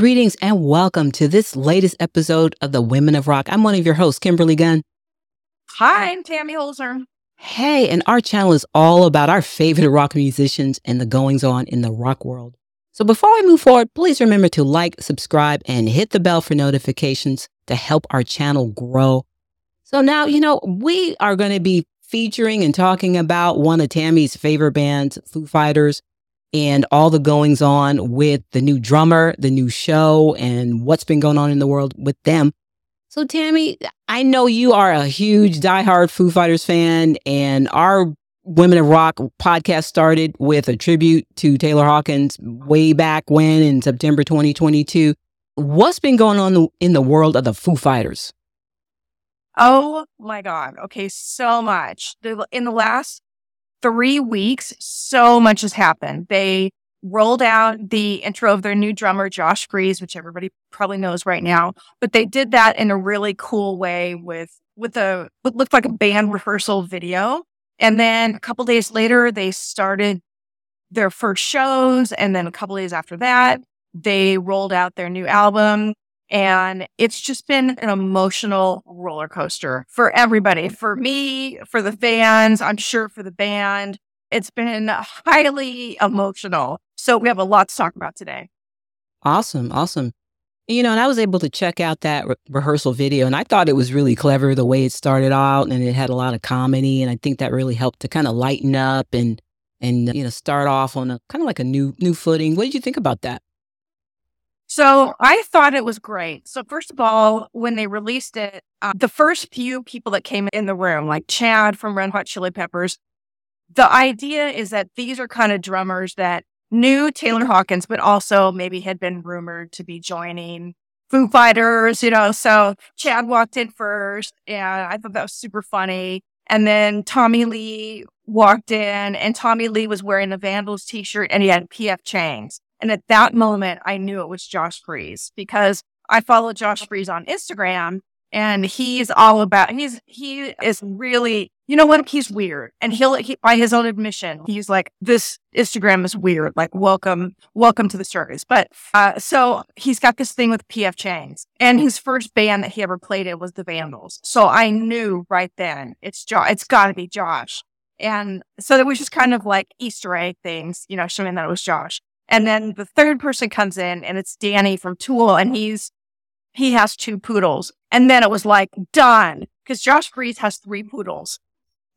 Greetings and welcome to this latest episode of the Women of Rock. I'm one of your hosts, Kimberly Gunn. Hi, I'm Tammy Holzer. Hey, and our channel is all about our favorite rock musicians and the goings on in the rock world. So before we move forward, please remember to like, subscribe, and hit the bell for notifications to help our channel grow. So now, you know, we are going to be featuring and talking about one of Tammy's favorite bands, Foo Fighters, and all the goings on with the new drummer, the new show, and what's been going on in the world with them. So, Tammy, I know you are a huge diehard Foo Fighters fan, and our Women of Rock podcast started with a tribute to Taylor Hawkins way back when in September 2022. What's been going on in the world of the Foo Fighters? Oh my God. Okay, so much. In the last three weeks, so much has happened. They rolled out the intro of their new drummer, Josh Freese, which everybody probably knows right now. But they did that in a really cool way with with a what looked like a band rehearsal video. And then a couple days later, they started their first shows. And then a couple days after that, they rolled out their new album. And it's just been an emotional roller coaster for everybody, for me, for the fans, I'm sure for the band. It's been highly emotional. So we have a lot to talk about today. Awesome. Awesome. You know, and I was able to check out that re- rehearsal video and I thought it was really clever the way it started out and it had a lot of comedy. And I think that really helped to kind of lighten up and, and, you know, start off on a kind of like a new, new footing. What did you think about that? So I thought it was great. So first of all, when they released it, uh, the first few people that came in the room, like Chad from Red Hot Chili Peppers, the idea is that these are kind of drummers that knew Taylor Hawkins, but also maybe had been rumored to be joining Foo Fighters, you know. So Chad walked in first, and I thought that was super funny. And then Tommy Lee walked in, and Tommy Lee was wearing a Vandals t shirt and he had PF Chang's. And at that moment, I knew it was Josh Freese because I follow Josh Freese on Instagram and he's all about, he's, he is really you know what? He's weird. And he'll, he, by his own admission, he's like, this Instagram is weird. Like, welcome, welcome to the circus. But, uh, so he's got this thing with PF Chang's and his first band that he ever played in was the Vandals. So I knew right then it's Josh, it's gotta be Josh. And so it was just kind of like Easter egg things, you know, showing that it was Josh. And then the third person comes in and it's Danny from Tool and he's, he has two poodles. And then it was like done because Josh Freese has three poodles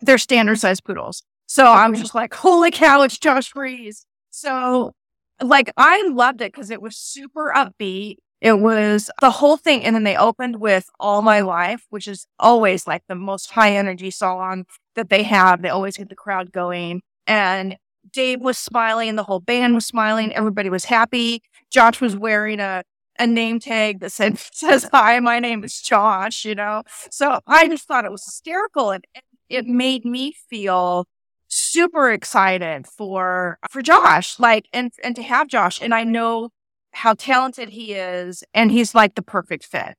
they're standard size poodles. So I was just like, holy cow, it's Josh Freese. So like I loved it because it was super upbeat. It was the whole thing. And then they opened with All My Life, which is always like the most high energy song that they have. They always get the crowd going. And Dave was smiling. The whole band was smiling. Everybody was happy. Josh was wearing a, a name tag that said, says, hi, my name is Josh, you know? So I just thought it was hysterical. And, and it made me feel super excited for for Josh like and and to have Josh and I know how talented he is and he's like the perfect fit.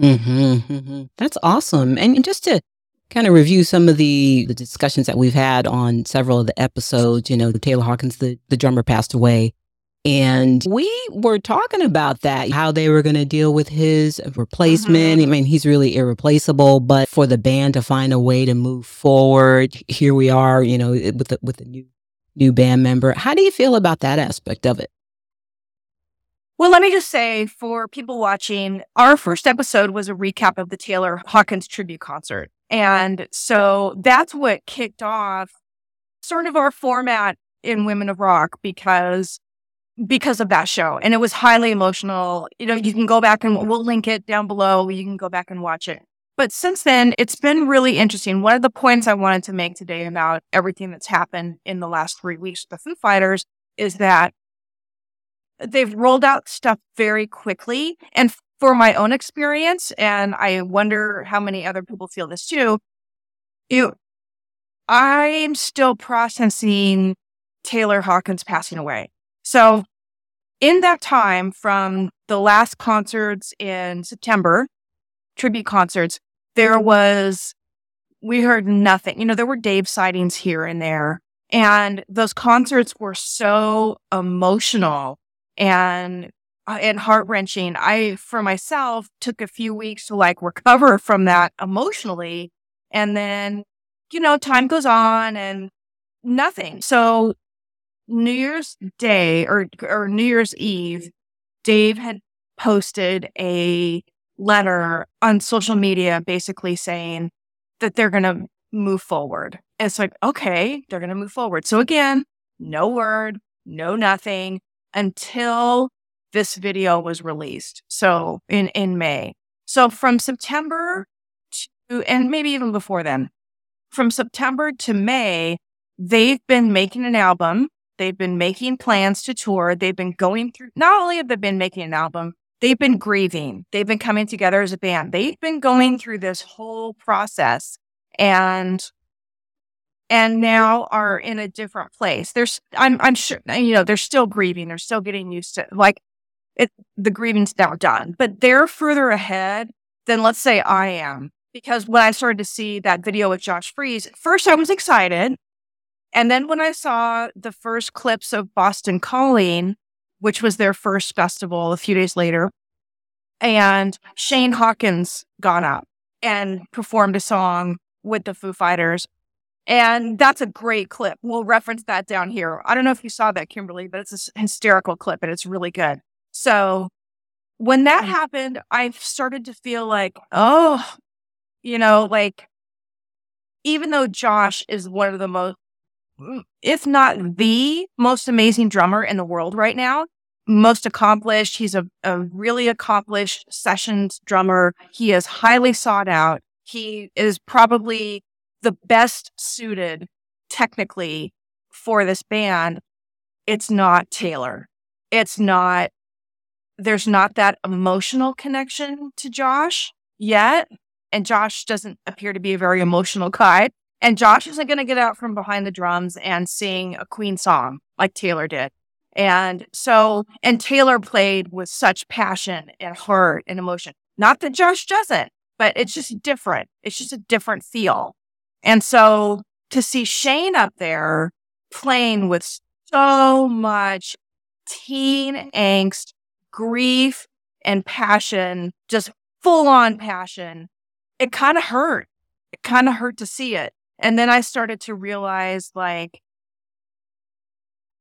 Mm-hmm, mm-hmm. That's awesome. And just to kind of review some of the, the discussions that we've had on several of the episodes, you know, the Taylor Hawkins, the, the drummer passed away and we were talking about that, how they were going to deal with his replacement. Mm-hmm. I mean, he's really irreplaceable, but for the band to find a way to move forward, here we are, you know, with the, with a new new band member. How do you feel about that aspect of it? Well, let me just say for people watching, our first episode was a recap of the Taylor Hawkins tribute concert. And so that's what kicked off sort of our format in Women of Rock because because of that show. And it was highly emotional. You know, you can go back and we'll link it down below. You can go back and watch it. But since then, it's been really interesting. One of the points I wanted to make today about everything that's happened in the last three weeks with the Foo Fighters is that they've rolled out stuff very quickly. And for my own experience, and I wonder how many other people feel this too, you, I'm still processing Taylor Hawkins passing away. So in that time from the last concerts in September, tribute concerts, there was, we heard nothing. You know, there were Dave sightings here and there. And those concerts were so emotional and Uh, and heart wrenching. I, for myself, took a few weeks to like recover from that emotionally. And then, you know, time goes on and nothing. So New Year's Day or, or New Year's Eve, Dave had posted a letter on social media basically saying that they're going to move forward. And it's like, okay, they're going to move forward. So again, no word, no nothing until this video was released. So in, in May. So from September to, and maybe even before then, from September to May, they've been making an album. They've been making plans to tour. They've been going through, not only have they been making an album, they've been grieving. They've been coming together as a band. They've been going through this whole process and and now are in a different place. There's I'm I'm sure you know, they're still grieving. They're still getting used to like it the grieving's now done. But they're further ahead than let's say I am. Because when I started to see that video with Josh Freese, first I was excited. And then when I saw the first clips of Boston Calling, which was their first festival a few days later. And Shane Hawkins got up and performed a song with the Foo Fighters. And that's a great clip. We'll reference that down here. I don't know if you saw that, Kimberly, but it's a hysterical clip and it's really good. So when that happened, I started to feel like, oh, you know, like even though Josh is one of the most Mm, if not the most amazing drummer in the world right now. Most accomplished. He's a, a really accomplished sessions drummer. He is highly sought out. He is probably the best suited technically for this band. It's not Taylor. It's not, there's not that emotional connection to Josh yet. And Josh doesn't appear to be a very emotional guy. And Josh isn't going to get out from behind the drums and sing a Queen song like Taylor did. And so, and Taylor played with such passion and heart and emotion. Not that Josh doesn't, but it's just different. It's just a different feel. And so to see Shane up there playing with so much teen angst, grief, and passion, just full on passion, it kind of hurt. It kind of hurt to see it. And then I started to realize like,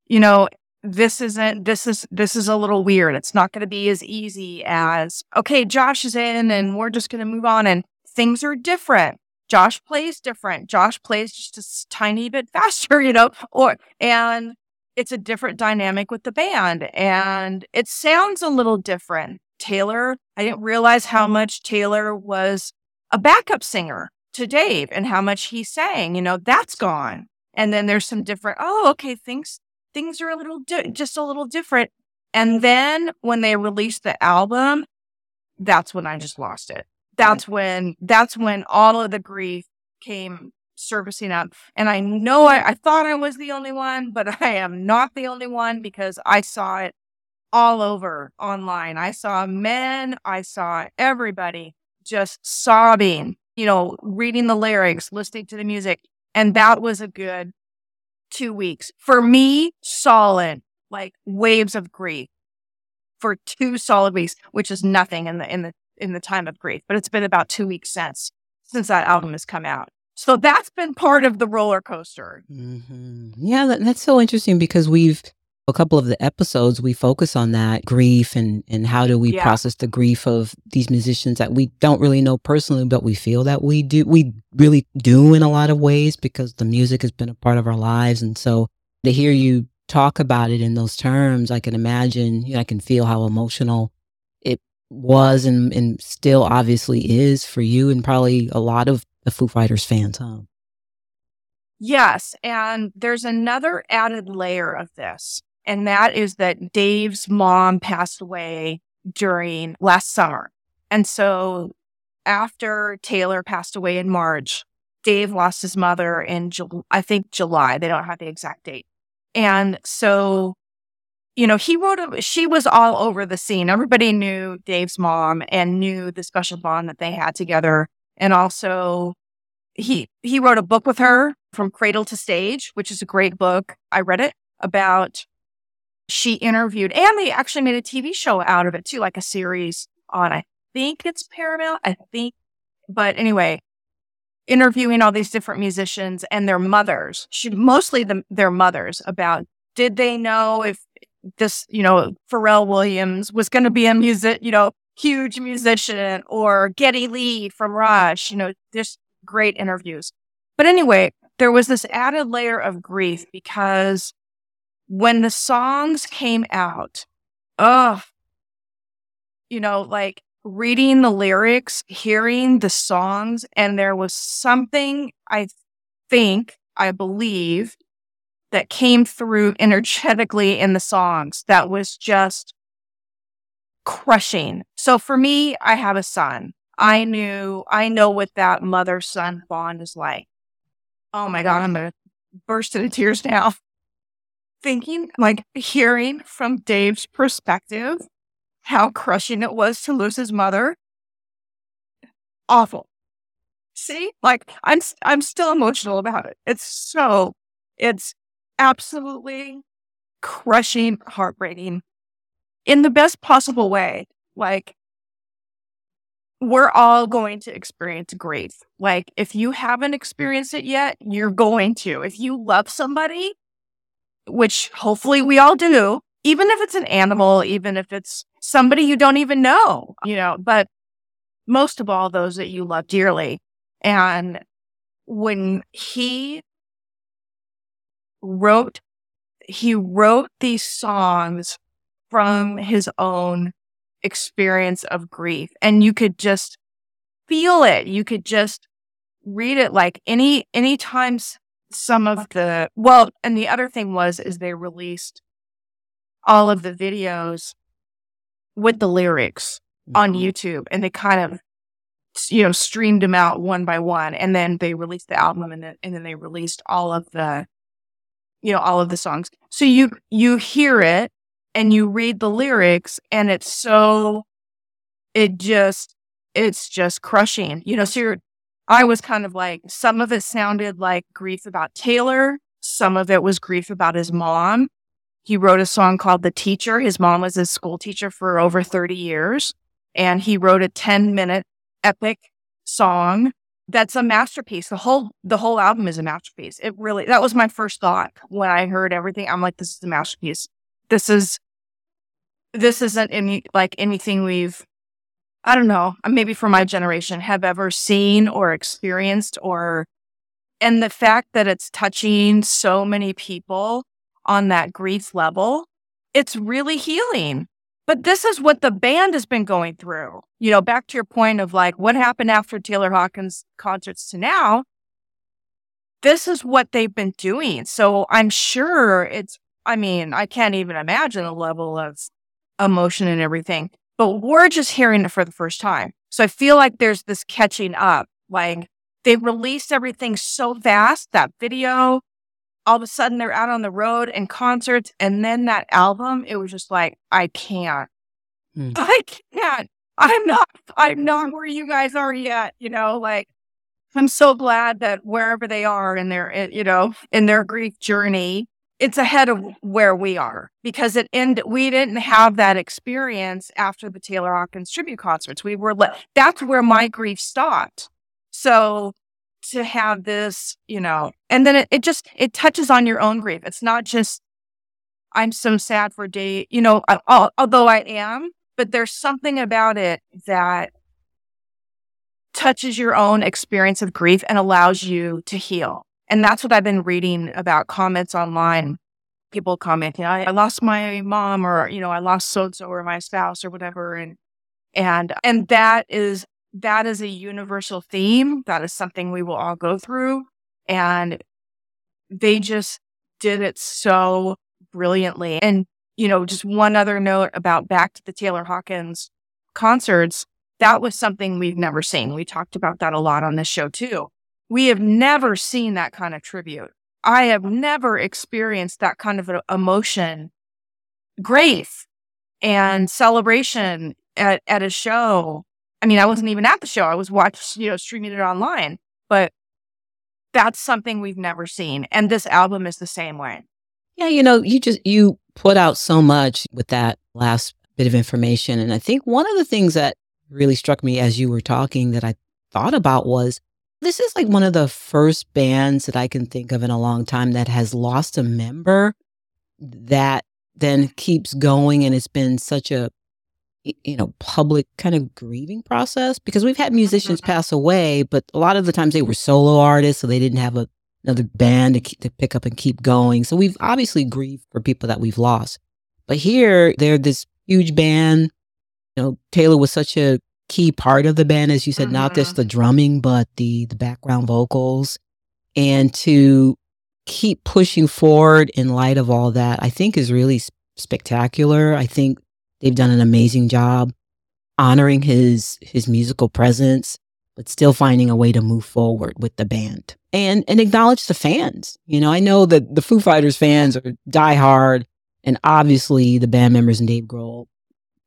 you know, this isn't, this is, this is a little weird. It's not going to be as easy as, okay, Josh is in and we're just going to move on and things are different. Josh plays different. Josh plays just a tiny bit faster, you know, or, and it's a different dynamic with the band and it sounds a little different. Taylor, I didn't realize how much Taylor was a backup singer to Dave and how much he sang, you know, that's gone. And then there's some different, oh, okay, things things are a little di- just a little different. And then when they released the album, that's when I just lost it. Mm. That's when that's when all of the grief came surfacing up. And I know I, I thought I was the only one, but I am not the only one because I saw it all over online. I saw men, I saw everybody just sobbing you know, reading the lyrics, listening to the music. And that was a good two weeks. For me, solid, like waves of grief for two solid weeks, which is nothing in the in the in the time of grief. But it's been about two weeks since since that album has come out. So that's been part of the roller coaster. Mm-hmm. Yeah, that, that's so interesting because we've a couple of the episodes we focus on that grief and and how do we yeah. process the grief of these musicians that we don't really know personally but we feel that we do we really do in a lot of ways because the music has been a part of our lives and so to hear you talk about it in those terms i can imagine you know, i can feel how emotional it was and and still obviously is for you and probably a lot of the foo fighters fans huh Yes. And there's another added layer of this. And that is that Dave's mom passed away during last summer. And so after Taylor passed away in March, Dave lost his mother in, I think, July. They don't have the exact date. And so, you know, he wrote, a, she was all over the scene. Everybody knew Dave's mom and knew the special bond that they had together. And also, he, he wrote a book with her from cradle to stage, which is a great book. I read it about she interviewed, and they actually made a TV show out of it too, like a series on, I think it's Paramount. I think, but anyway, interviewing all these different musicians and their mothers, she, mostly the, their mothers about did they know if this, you know, Pharrell Williams was going to be a music, you know, huge musician or Geddy Lee from Rush, you know, just great interviews. But anyway, there was this added layer of grief because when the songs came out, oh, you know, like reading the lyrics, hearing the songs, and there was something I think, I believe, that came through energetically in the songs that was just crushing. So for me, I have a son. I knew, I know what that mother son bond is like. Oh my God, I'm going to burst into tears now. Thinking, like hearing from Dave's perspective, how crushing it was to lose his mother. Awful. See, like I'm, I'm still emotional about it. It's so, it's absolutely crushing, heartbreaking in the best possible way. Like, we're all going to experience grief. Like, if you haven't experienced it yet, you're going to. If you love somebody, which hopefully we all do, even if it's an animal, even if it's somebody you don't even know, you know, but most of all, those that you love dearly. And when he wrote, he wrote these songs from his own experience of grief. And you could just feel it. You could just read it like any, any times some of the, well, and the other thing was, is they released all of the videos with the lyrics on mm-hmm. YouTube and they kind of, you know, streamed them out one by one. And then they released the album and then, and then they released all of the, you know, all of the songs. So you, you hear it and you read the lyrics and it's so it just it's just crushing you know so you're i was kind of like some of it sounded like grief about taylor some of it was grief about his mom. He wrote a song called the teacher. His mom was his school teacher for over 30 years and he wrote a 10 minute epic song that's a masterpiece. The whole the whole album is a masterpiece. It really that was my first thought when i heard everything. I'm like this is a masterpiece. This is this isn't any like anything we've I don't know, uh, maybe for my generation have ever seen or experienced or and the fact that it's touching so many people on that grief level, it's really healing. But this is what the band has been going through. You know, back to your point of like what happened after Taylor Hawkins concerts to now. This is what they've been doing. So I'm sure it's, I mean, I can't even imagine the level of emotion and everything, but we're just hearing it for the first time. So I feel like there's this catching up. Like they released everything so fast, that video, all of a sudden they're out on the road and concerts. And then that album, it was just like, I can't. Hmm. I can't. I'm not, I'm not where you guys are yet. You know, like I'm so glad that wherever they are in their, you know, in their grief journey, it's ahead of where we are because it end we didn't have that experience after the Taylor Hawkins tribute concerts. We were that's where my grief stopped. So to have this, you know, and then it, it just it touches on your own grief. It's not just I'm so sad for Dave, you know, I, although I am, but there's something about it that touches your own experience of grief and allows you to heal. And that's what I've been reading about comments online. People commenting, I, I lost my mom or, you know, I lost so and so or my spouse or whatever. And, and, and that is, that is a universal theme. That is something we will all go through. And they just did it so brilliantly. And, you know, just one other note about back to the Taylor Hawkins concerts. That was something we've never seen. We talked about that a lot on this show too we have never seen that kind of tribute. I have never experienced that kind of emotion, grief, and celebration at, at a show. I mean, I wasn't even at the show. I was watching, you know, streaming it online, but that's something we've never seen. And this album is the same way. Yeah, you know, you just you put out so much with that last bit of information. And I think one of the things that really struck me as you were talking that I thought about was this is like one of the first bands that I can think of in a long time that has lost a member that then keeps going. And it's been such a, you know, public kind of grieving process because we've had musicians pass away, but a lot of the times they were solo artists. So they didn't have a, another band to, keep, to pick up and keep going. So we've obviously grieved for people that we've lost. But here, they're this huge band. You know, Taylor was such a key part of the band, as you said, mm-hmm. not just mm-hmm. the drumming, but the the background vocals. And to keep pushing forward in light of all that, I think is really spectacular. I think they've done an amazing job honoring his his musical presence, but still finding a way to move forward with the band and and acknowledge the fans. You know, I know that the Foo Fighters fans are diehard, and obviously the band members and Dave Grohl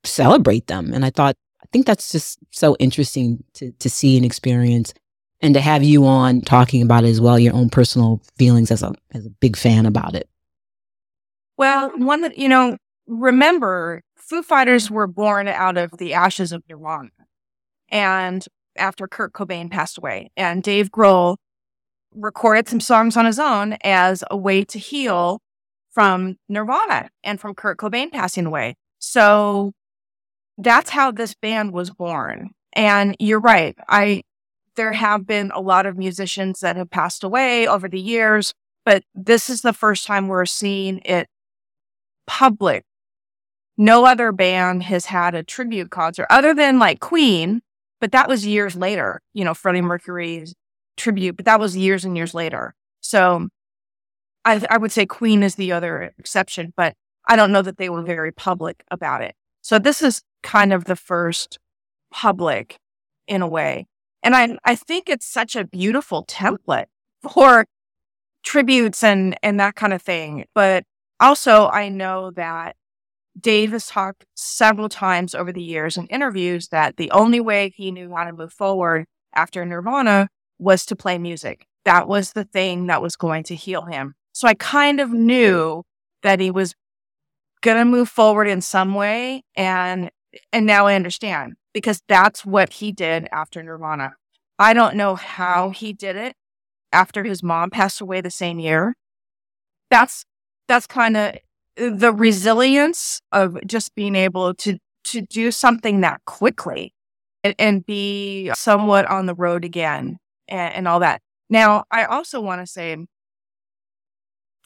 celebrate them. And I thought think that's just so interesting to to see and experience and to have you on talking about it as well, your own personal feelings as a as a big fan about it. Well, one that you know, remember, Foo Fighters were born out of the ashes of Nirvana, and after Kurt Cobain passed away, and Dave Grohl recorded some songs on his own as a way to heal from Nirvana and from Kurt Cobain passing away. So that's how this band was born. And you're right. I there have been a lot of musicians that have passed away over the years, but this is the first time we're seeing it public. No other band has had a tribute concert other than like Queen, but that was years later, you know, Freddie Mercury's tribute, but that was years and years later. So I, I would say Queen is the other exception, but I don't know that they were very public about it. So this is kind of the first public in a way. And I, I think it's such a beautiful template for tributes and, and that kind of thing. But also, I know that Dave has talked several times over the years in interviews that the only way he knew how to move forward after Nirvana was to play music. That was the thing that was going to heal him. So I kind of knew that he was to move forward in some way. And and now I understand because that's what he did after Nirvana. I don't know how he did it after his mom passed away the same year. That's that's kind of the resilience of just being able to to do something that quickly and, and be somewhat on the road again and, and all that. Now, I also want to say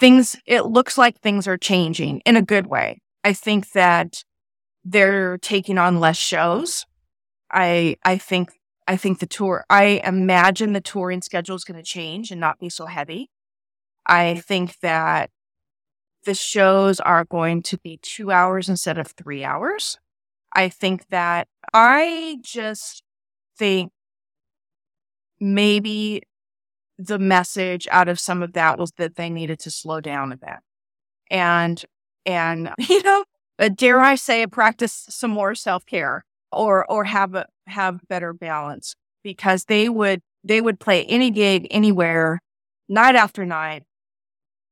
things it looks like things are changing in a good way. I think that they're taking on less shows. I I think I think the tour I imagine the touring schedule is going to change and not be so heavy. I think that the shows are going to be 2 hours instead of 3 hours. I think that I just think maybe the message out of some of that was that they needed to slow down a bit. And and you know uh, dare I say, practice some more self care or or have a, have better balance because they would they would play any gig anywhere, night after night,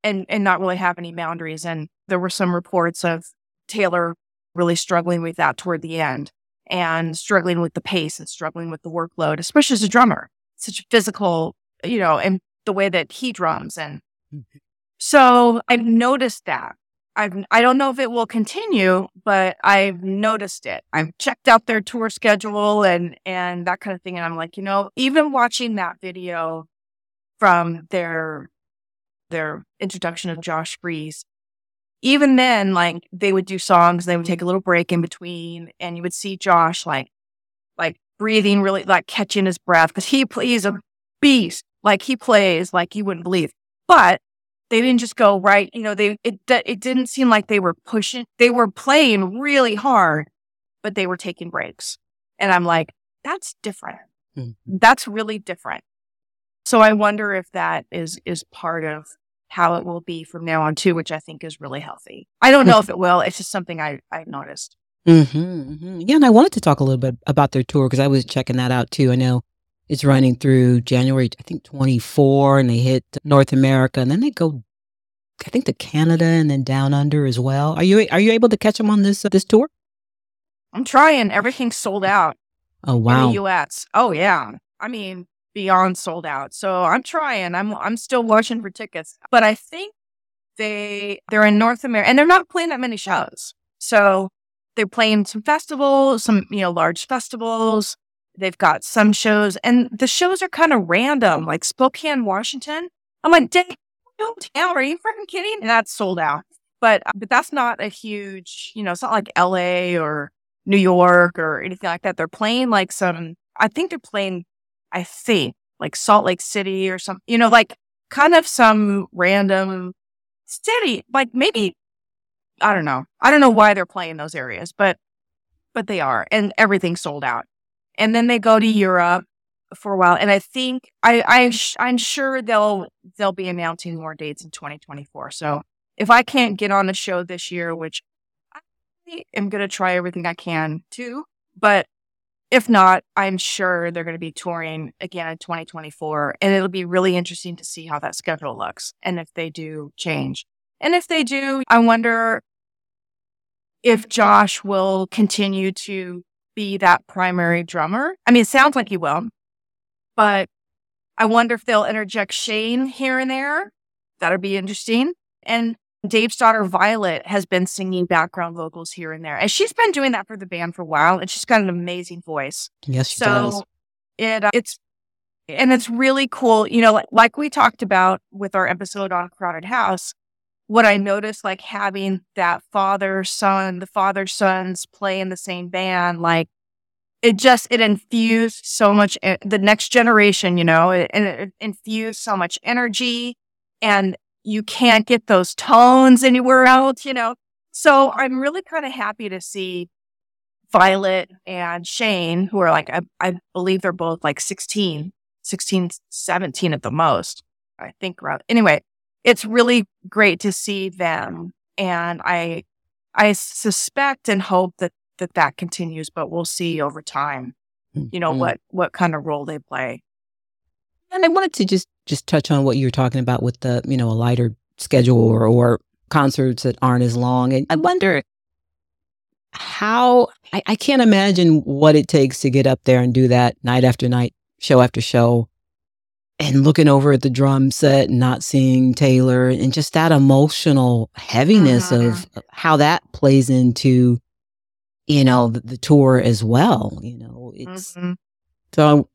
and and not really have any boundaries. And there were some reports of Taylor really struggling with that toward the end and struggling with the pace and struggling with the workload, especially as a drummer. Such a physical, you know, and the way that he drums and mm-hmm. so I've noticed that I've, I don't know if it will continue, but I've noticed it. I've checked out their tour schedule and, and that kind of thing. And I'm like, you know, even watching that video from their, their introduction of Josh Freese, even then, like they would do songs, they would take a little break in between and you would see Josh like, like breathing really, like catching his breath because he plays a beast. Like he plays like you wouldn't believe. But they didn't just go right. You know, they it it didn't seem like they were pushing. They were playing really hard, but they were taking breaks. And I'm like, that's different. Mm-hmm. That's really different. So I wonder if that is is part of how it will be from now on too, which I think is really healthy. I don't know if it will. It's just something I I noticed. Mm-hmm, mm-hmm. Yeah, and I wanted to talk a little bit about their tour because I was checking that out too. I know it's running through January, I think 24, and they hit North America, and then they go I think to Canada and then down under as well. Are you are you able to catch them on this uh, this tour? I'm trying. Everything's sold out. Oh wow. In the US. Oh yeah. I mean, beyond sold out. So I'm trying. I'm I'm still watching for tickets. But I think they they're in North America and they're not playing that many shows. So they're playing some festivals, some, you know, large festivals. They've got some shows and the shows are kind of random, like Spokane, Washington. I'm like, Dang, town. Are you freaking kidding? And that's sold out. But but that's not a huge, you know, it's not like LA or New York or anything like that. They're playing like some I think they're playing I think like Salt Lake City or some, you know, like kind of some random city, like maybe I don't know. I don't know why they're playing those areas, but but they are, and everything's sold out. And then they go to Europe for a while, and I think I I I'm sure they'll they'll be announcing more dates in 2024. So if I can't get on the show this year, which I am going to try everything I can to, but if not, I'm sure they're going to be touring again in 2024, and it'll be really interesting to see how that schedule looks and if they do change. And if they do, I wonder if Josh will continue to be that primary drummer. I mean, it sounds like he will, but I wonder if they'll interject Shane here and there. That'd be interesting. And Dave's daughter Violet has been singing background vocals here and there, and she's been doing that for the band for a while. And she's got an amazing voice. Yes, she so does. It uh, it's and it's really cool. You know, like, like we talked about with our episode on Crowded House what I noticed, like having that father son, the father sons play in the same band, like it just it infused so much the next generation, you know, it, it infused so much energy, and you can't get those tones anywhere else, you know. So I'm really kind of happy to see Violet and Shane, who are like, I, I believe they're both like 16, 16, 17 at the most. I think around anyway, it's really great to see them. And I, I suspect and hope that that, that continues, but we'll see over time, you know, mm-hmm. what, what kind of role they play. And I wanted to just, just touch on what you were talking about with the, you know, a lighter schedule or, or concerts that aren't as long. And I wonder how, I, I can't imagine what it takes to get up there and do that night after night, show after show and looking over at the drum set and not seeing Taylor and just that emotional heaviness of mm-hmm. how that plays into, you know, the, the tour as well. You know, it's mm-hmm. so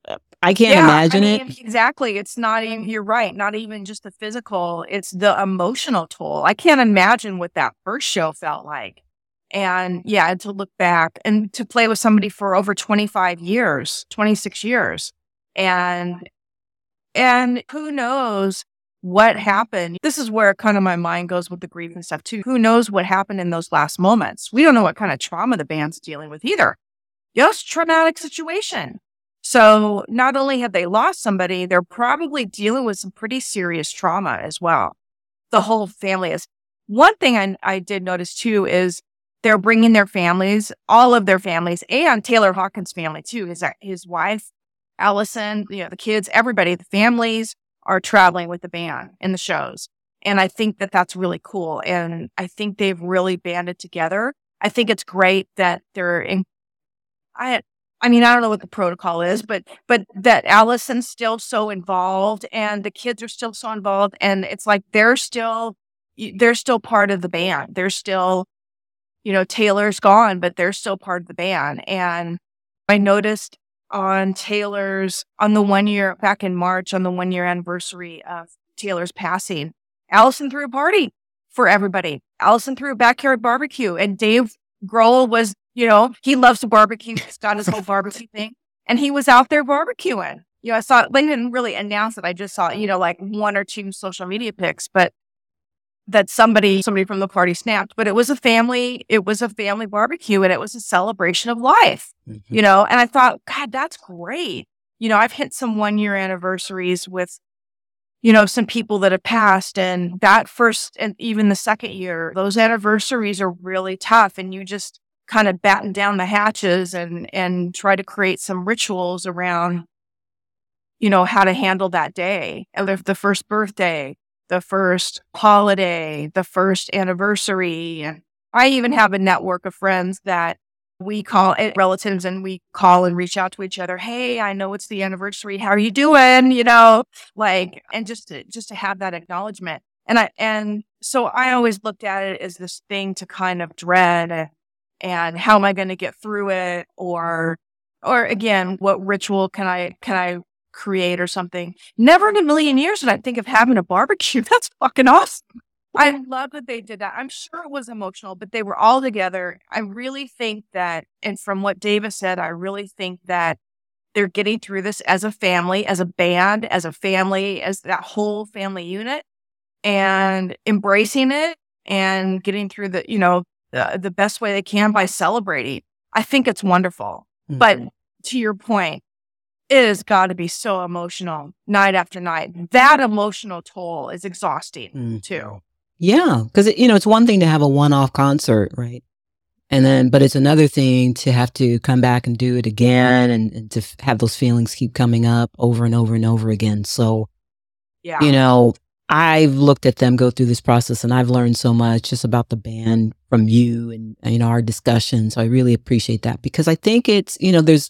I can't yeah, imagine I mean, it. Exactly. It's not even, you're right. Not even just the physical, it's the emotional toll. I can't imagine what that first show felt like. And yeah, to look back and to play with somebody for over 25 years, 26 years. And and who knows what happened? This is where kind of my mind goes with the grief and stuff too. Who knows what happened in those last moments? We don't know what kind of trauma the band's dealing with either. Yes, traumatic situation. So not only have they lost somebody, they're probably dealing with some pretty serious trauma as well. The whole family is. One thing I, I did notice too is they're bringing their families, all of their families, and Taylor Hawkins' family too. His his wife Allison, you know, the kids, everybody, the families are traveling with the band in the shows. And I think that that's really cool. And I think they've really banded together. I think it's great that they're in, I, I mean, I don't know what the protocol is, but, but that Allison's still so involved and the kids are still so involved. And it's like they're still, they're still part of the band. They're still, you know, Taylor's gone, but they're still part of the band. And I noticed on Taylor's, on the one year, back in March, on the one year anniversary of Taylor's passing, Allison threw a party for everybody. Allison threw a backyard barbecue and Dave Grohl was, you know, he loves to barbecue. He's got his whole barbecue thing and he was out there barbecuing. You know, I saw, they didn't really announce it. I just saw, you know, like one or two social media pics, but that somebody somebody from the party snapped but it was a family it was a family barbecue and it was a celebration of life mm-hmm. you know and i thought god that's great you know i've hit some one year anniversaries with you know some people that have passed and that first and even the second year those anniversaries are really tough and you just kind of batten down the hatches and and try to create some rituals around you know how to handle that day and the first birthday the first holiday, the first anniversary. And I even have a network of friends that we call it relatives and we call and reach out to each other. Hey, I know it's the anniversary. How are you doing? You know, like, and just to, just to have that acknowledgement. And I, and so I always looked at it as this thing to kind of dread and how am I going to get through it? Or, or again, what ritual can I, can I create or something? Never in a million years did I think of having a barbecue. That's fucking awesome. I love that they did that. I'm sure it was emotional, but they were all together. I really think that, and from what Dave's said, I really think that they're getting through this as a family, as a band, as a family, as that whole family unit and embracing it and getting through the, you know, the, the best way they can by celebrating. I think it's wonderful. Mm-hmm. But to your point, it has got to be so emotional night after night. That emotional toll is exhausting mm-hmm. too. Yeah, because you know it's one thing to have a one-off concert, right? And then, but it's another thing to have to come back and do it again, and, and to f- have those feelings keep coming up over and over and over again. So, yeah, you know, I've looked at them go through this process, and I've learned so much just about the band from you and you know our discussion. So I really appreciate that because I think it's you know there's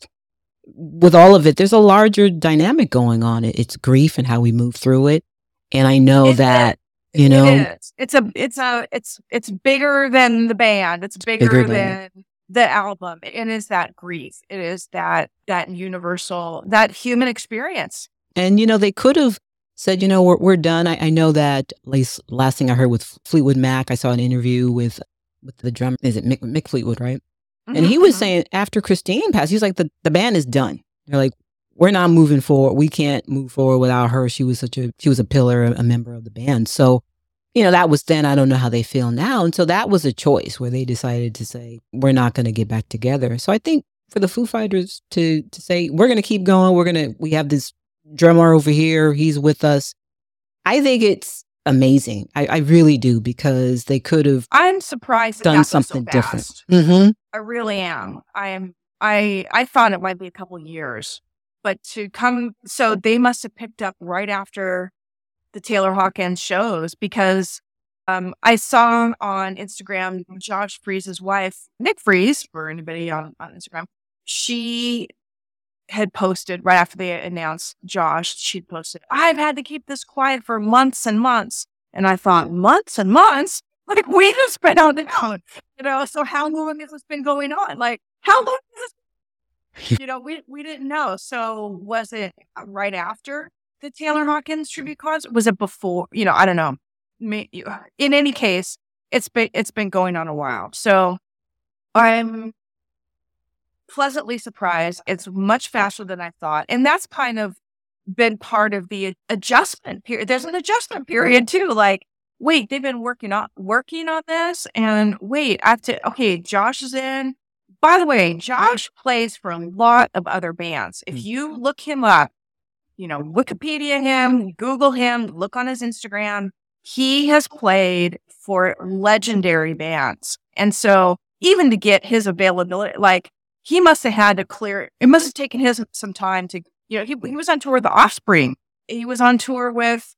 with all of it, there's a larger dynamic going on. It's grief and how we move through it, and I know that you know, it. It's a, it's a, it's, it's bigger than the band. It's bigger, bigger than, the album. It is that grief. It is that, that universal, that human experience. And, you know, they could have said, you know, we're, we're done. I, I know that last, last thing I heard with Fleetwood Mac, I saw an interview with, with the drummer. Is it Mick, Mick Fleetwood, right? Mm-hmm. And he was mm-hmm. saying after Christine passed, he's like, the, the band is done. They're like, we're not moving forward. We can't move forward without her. She was such a she was a pillar, a member of the band. So, you know, that was then. I don't know how they feel now. And so that was a choice where they decided to say, we're not going to get back together. So I think for the Foo Fighters to to say, we're going to keep going. We're going to we have this drummer over here. He's with us. I think it's amazing. I, I really do because they could have. I'm surprised done something so different. Mm-hmm. I really am. I am. I I thought it might be a couple years, but to come, so they must have picked up right after the Taylor Hawkins shows because um, I saw on Instagram Josh Freese's wife, Nick Freese, for anybody on, on Instagram, she had posted right after they announced Josh, she'd posted, I've had to keep this quiet for months and months. And I thought, months and months? Like, we just been out the out, you know? So, how long has this been going on? Like, how long has this you know, we we didn't know. So was it right after the Taylor Hawkins tribute concert? Was it before? You know, I don't know. In any case, it's been it's been going on a while. So I'm pleasantly surprised. It's much faster than I thought, and that's kind of been part of the adjustment period. There's an adjustment period too. Like, wait, they've been working on working on this, and wait, I have to. Okay, Josh is in. By the way, Josh plays for a lot of other bands. If mm. you look him up, you know, Wikipedia him, Google him, look on his Instagram. He has played for legendary bands. And so even to get his availability, like he must have had to clear, it must have taken him some time to, you know, he, he was on tour with The Offspring. He was on tour with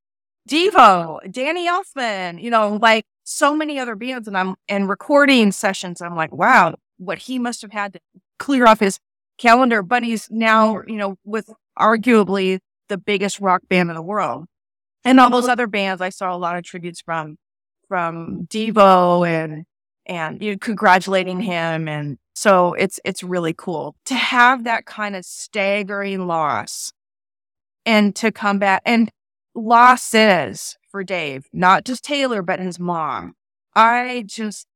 Devo, Danny Elfman, you know, like so many other bands and I'm and recording sessions. I'm like, wow, what he must have had to clear off his calendar, but he's now, you know, with arguably the biggest rock band in the world. And all those other bands, I saw a lot of tributes from, from Devo and, and you know, congratulating him. And so it's, it's really cool to have that kind of staggering loss and to come back and losses for Dave, not just Taylor, but his mom. I just,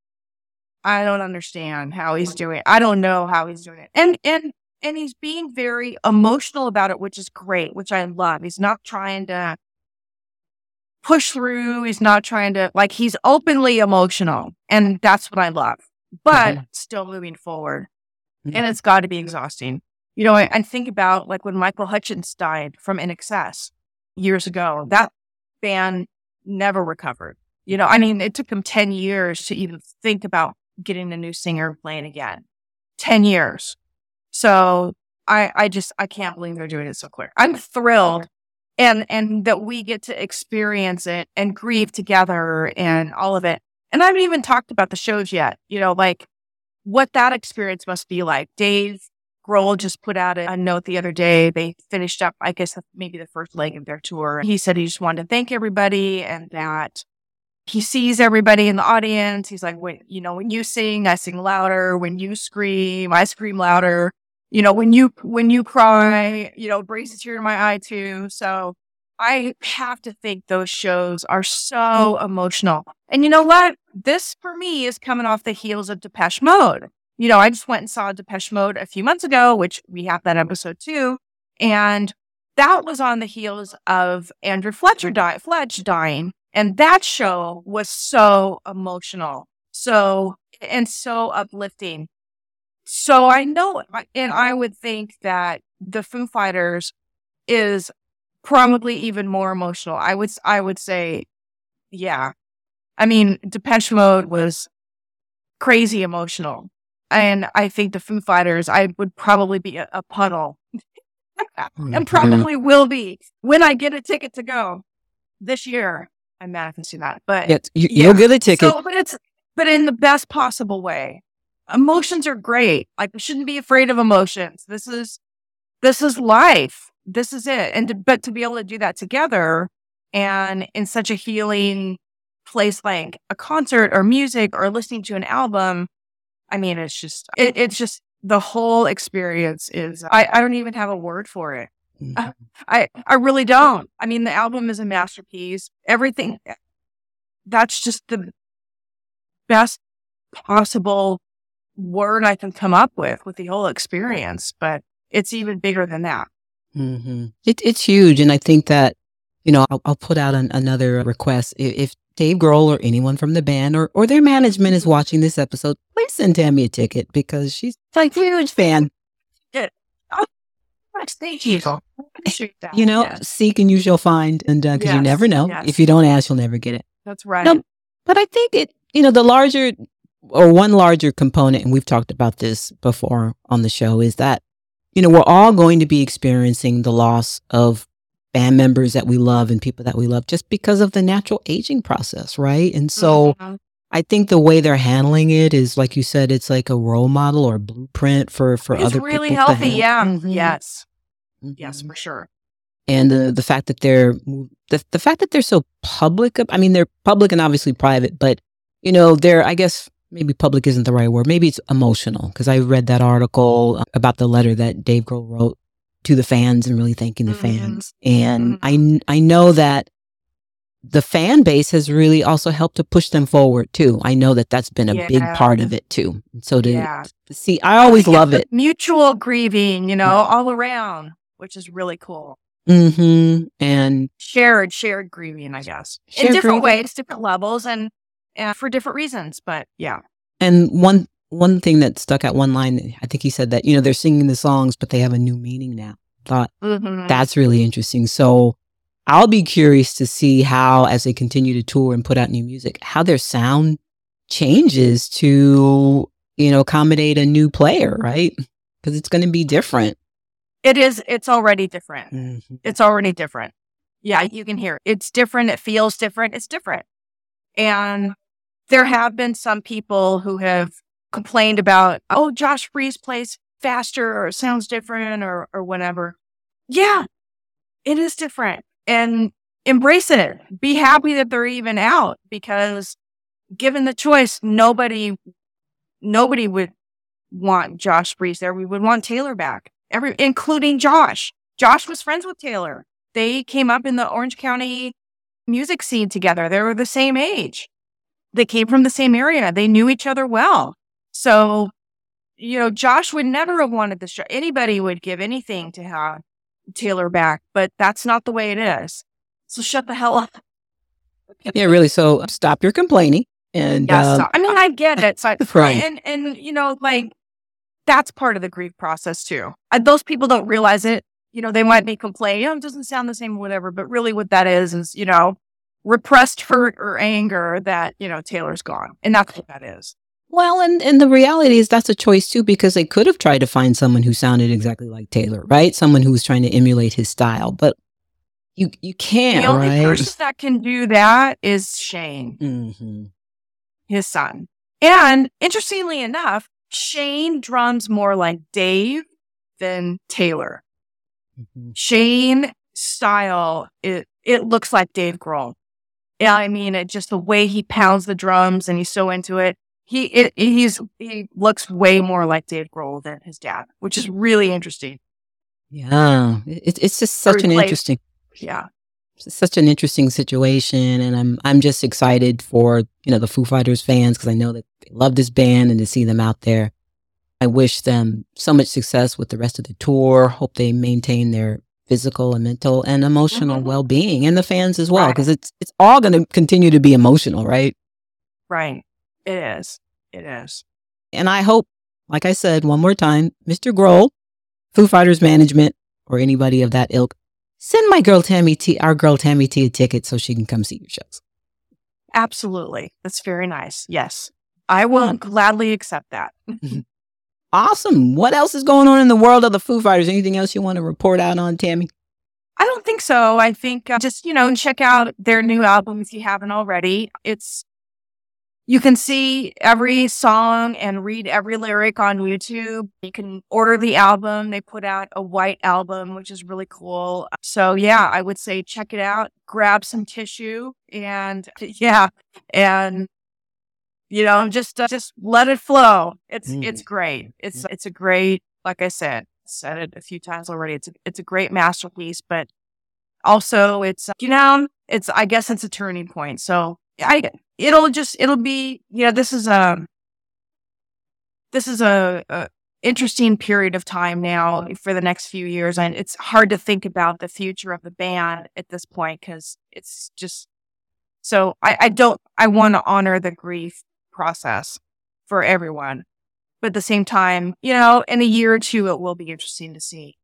I don't understand how he's doing. I don't know how he's doing it. And, and and he's being very emotional about it, which is great, which I love. He's not trying to push through. He's not trying to, like, he's openly emotional. And that's what I love, but mm-hmm. still moving forward. Mm-hmm. And it's got to be exhausting. You know, I, think about like when Michael Hutchence died from INXS years ago, that band never recovered. You know, I mean, it took them 10 years to even think about getting a new singer playing again. 10 years. So I, I just, I can't believe they're doing it so quick. I'm thrilled and and that we get to experience it and grieve together and all of it. And I haven't even talked about the shows yet. You know, like what that experience must be like. Dave Grohl just put out a, note the other day. They finished up, I guess, maybe the first leg of their tour. He said he just wanted to thank everybody and that he sees everybody in the audience. He's like, wait, you know, when you sing, I sing louder. When you scream, I scream louder. You know, when you when you cry, you know, it brings a tear to my eye too. So I have to think those shows are so mm. emotional. And you know what? This for me is coming off the heels of Depeche Mode. You know, I just went and saw Depeche Mode a few months ago, which we have that episode too. And that was on the heels of Andrew Fletcher die, Fletch dying. And that show was so emotional. So, and so uplifting. So I know, and I would think that the Foo Fighters is probably even more emotional. I would, I would say, yeah. I mean, Depeche Mode was crazy emotional. And I think the Foo Fighters, I would probably be a, a puddle and mm-hmm. probably will be when I get a ticket to go this year. I'm manifesting that, but yes, you, yeah. you'll get a ticket. So, but it's but in the best possible way. Emotions are great. Like we shouldn't be afraid of emotions. This is this is life. This is it. And to, but to be able to do that together and in such a healing place like a concert or music or listening to an album, I mean, it's just it, it's just the whole experience is. I, I don't even have a word for it. Mm-hmm. I I really don't. I mean, the album is a masterpiece. Everything that's just the best possible word I can come up with with the whole experience, but it's even bigger than that. Mm-hmm. It, it's huge, and I think that you know I'll, I'll put out an, another request if, if Dave Grohl or anyone from the band or or their management is watching this episode, please send Tammy a ticket because she's like a huge fan. Yeah. Oh, thank you. You know, yes. seek and you shall find. And because uh, yes. you never know. Yes. If you don't ask, you'll never get it. That's right. No, but I think it, you know, the larger or one larger component, and we've talked about this before on the show, is that, you know, we're all going to be experiencing the loss of band members that we love and people that we love just because of the natural aging process, right? And so mm-hmm. I think the way they're handling it is, like you said, it's like a role model or blueprint for for it's other really healthy. Yeah. Mm-hmm. Yes. Mm-hmm. Yes, for sure. And the the fact that they're the the fact that they're so public. I mean, they're public and obviously private, but you know, they're I guess maybe public isn't the right word. Maybe it's emotional because I read that article about the letter that Dave Grohl wrote to the fans and really thanking the mm-hmm. fans. And mm-hmm. I I know that the fan base has really also helped to push them forward too. I know that that's been a yeah. big part of it too. So to, yeah. see, I always love it. Mutual grieving, you know, all around, which is really cool. Mm-hmm. And shared, shared grieving, I guess, in different grieving. ways, different levels, and, and for different reasons. But yeah. And one one thing that stuck out one line, I think he said that you know they're singing the songs, but they have a new meaning now. Thought mm-hmm. that's really interesting. So I'll be curious to see how, as they continue to tour and put out new music, how their sound changes to, you know, accommodate a new player, right? Because it's going to be different. It is. It's already different. Mm-hmm. It's already different. Yeah, you can hear it. It's different. It feels different. It's different. And there have been some people who have complained about, oh, Josh Freese plays faster or sounds different or, or whatever. Yeah, it is different and embrace it. Be happy that they're even out because given the choice, nobody, nobody would want Josh Freese there. We would want Taylor back, every, including Josh. Josh was friends with Taylor. They came up in the Orange County music scene together. They were the same age. They came from the same area. They knew each other well. So, you know, Josh would never have wanted this show. Anybody would give anything to have Taylor back, but that's not the way it is. So shut the hell up. yeah, really. So stop your complaining. And yeah, uh, I mean, I get it. So, right. And and you know, like that's part of the grief process too. those people don't realize it. You know, they might be complaining, oh, it doesn't sound the same, whatever. But really, what that is is, you know, repressed hurt or anger that you know Taylor's gone, and that's what that is. Well, and, and the reality is that's a choice too, because they could have tried to find someone who sounded exactly like Taylor, right? Someone who was trying to emulate his style. But You you can't. The only right? person that can do that is Shane, hmm his son. And interestingly enough, Shane drums more like Dave than Taylor. hmm Shane style, it it looks like Dave Grohl. Yeah, I mean, it just the way he pounds the drums and he's so into it. He it, he's he looks way more like Dave Grohl than his dad, which is really interesting. Yeah, it, it's just such an interesting, Yeah, it's such an interesting situation, and I'm I'm just excited for you know the Foo Fighters fans because I know that they love this band and to see them out there. I wish them so much success with the rest of the tour. Hope they maintain their physical and mental and emotional Mhm. well being, and the fans as well, Right. because it's it's all going to continue to be emotional, right? right. It is. It is. And I hope, like I said one more time, Mr. Grohl, Foo Fighters management, or anybody of that ilk, send my girl Tammy T, our girl Tammy T, a ticket so she can come see your shows. Absolutely. That's very nice. Yes. I will gladly accept that. Awesome. What else is going on in the world of the Foo Fighters? Anything else you want to report out on, Tammy? I don't think so. I think uh, just, you know, check out their new album if you haven't already. It's, you can see every song and read every lyric on YouTube. You can order the album. They put out a white album, which is really cool. So yeah, I would say check it out, grab some tissue and yeah, and you know, just, uh, just let it flow. It's, Mm. it's great. It's, it's a great, like I said, said it a few times already. It's a, it's a great masterpiece, but also it's you know it's I guess it's a turning point. So I it'll just it'll be you know this is a this is a, a interesting period of time now for the next few years, and it's hard to think about the future of the band at this point because it's just so I, I don't I want to honor the grief process for everyone. But at the same time, you know, in a year or two, it will be interesting to see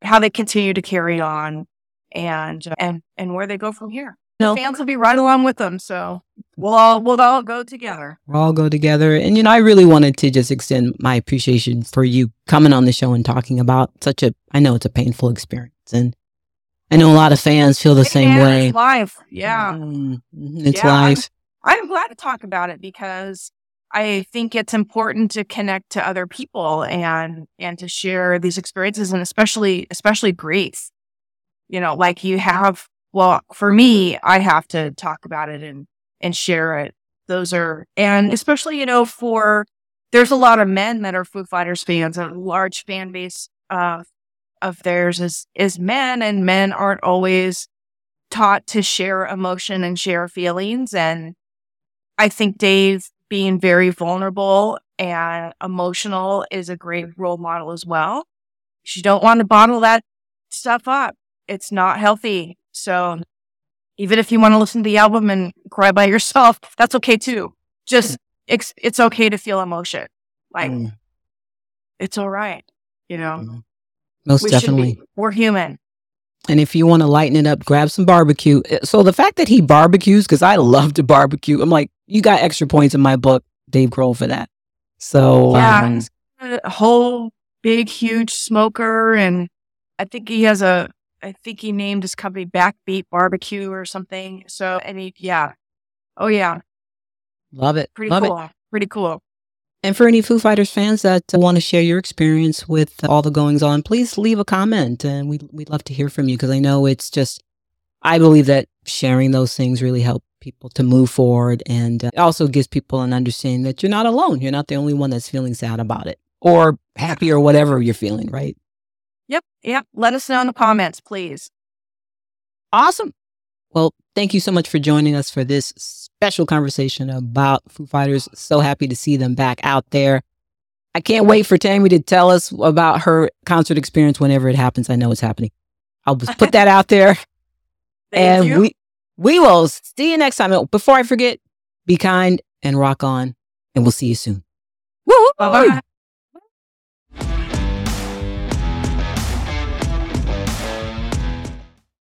how they continue to carry on and and and where they go from here. No. Fans will be right along with them, so we'll all we'll all go together. We'll all go together. And, you know, I really wanted to just extend my appreciation for you coming on the show and talking about such a, I know it's a painful experience. And I know a lot of fans feel the same Yeah, way. It's life, yeah. Mhm, It's Yeah, life. I'm glad to talk about it because I think it's important to connect to other people and and to share these experiences and especially especially grief. You know, like you have well, for me, I have to talk about it and and share it. Those are and especially, you know, for there's a lot of men that are Foo Fighters fans, a large fan base uh, of theirs is is men and men aren't always taught to share emotion and share feelings and I think Dave being very vulnerable and emotional is a great role model as well. You don't want to bottle that stuff up. It's not healthy. So even if you want to listen to the album and cry by yourself, that's okay too. Just it's, it's okay to feel emotion. Like Mm, it's all right. You know, mm. Most we definitely. We're human. And if you want to lighten it up, grab some barbecue. Uh, So the fact that he barbecues, because I love to barbecue, I'm like, you got extra points in my book, Dave Grohl, for that. So Yeah. um, a whole big, huge smoker. And I think he has a, I think he named his company Backbeat Barbecue or something. So, and he, yeah. Oh, yeah. love it. Pretty love it. cool. Pretty cool. And for any Foo Fighters fans that uh, want to share your experience with all the goings on, please leave a comment, and we'd we'd love to hear from you because I know it's just. I believe that sharing those things really help people to move forward, and uh, it also gives people an understanding that you're not alone. You're not the only one that's feeling sad about it, or happy, or whatever you're feeling. Right? Yep. Yep. Let us know in the comments, please. Awesome. Well, thank you so much for joining us for this special conversation about Foo Fighters. So happy to see them back out there. I can't wait for Tammy to tell us about her concert experience whenever it happens. I know it's happening. I'll just put that out there. Thank and you. we we will see you next time. Before I forget, be kind and rock on, and we'll see you soon. Woo! Bye-bye.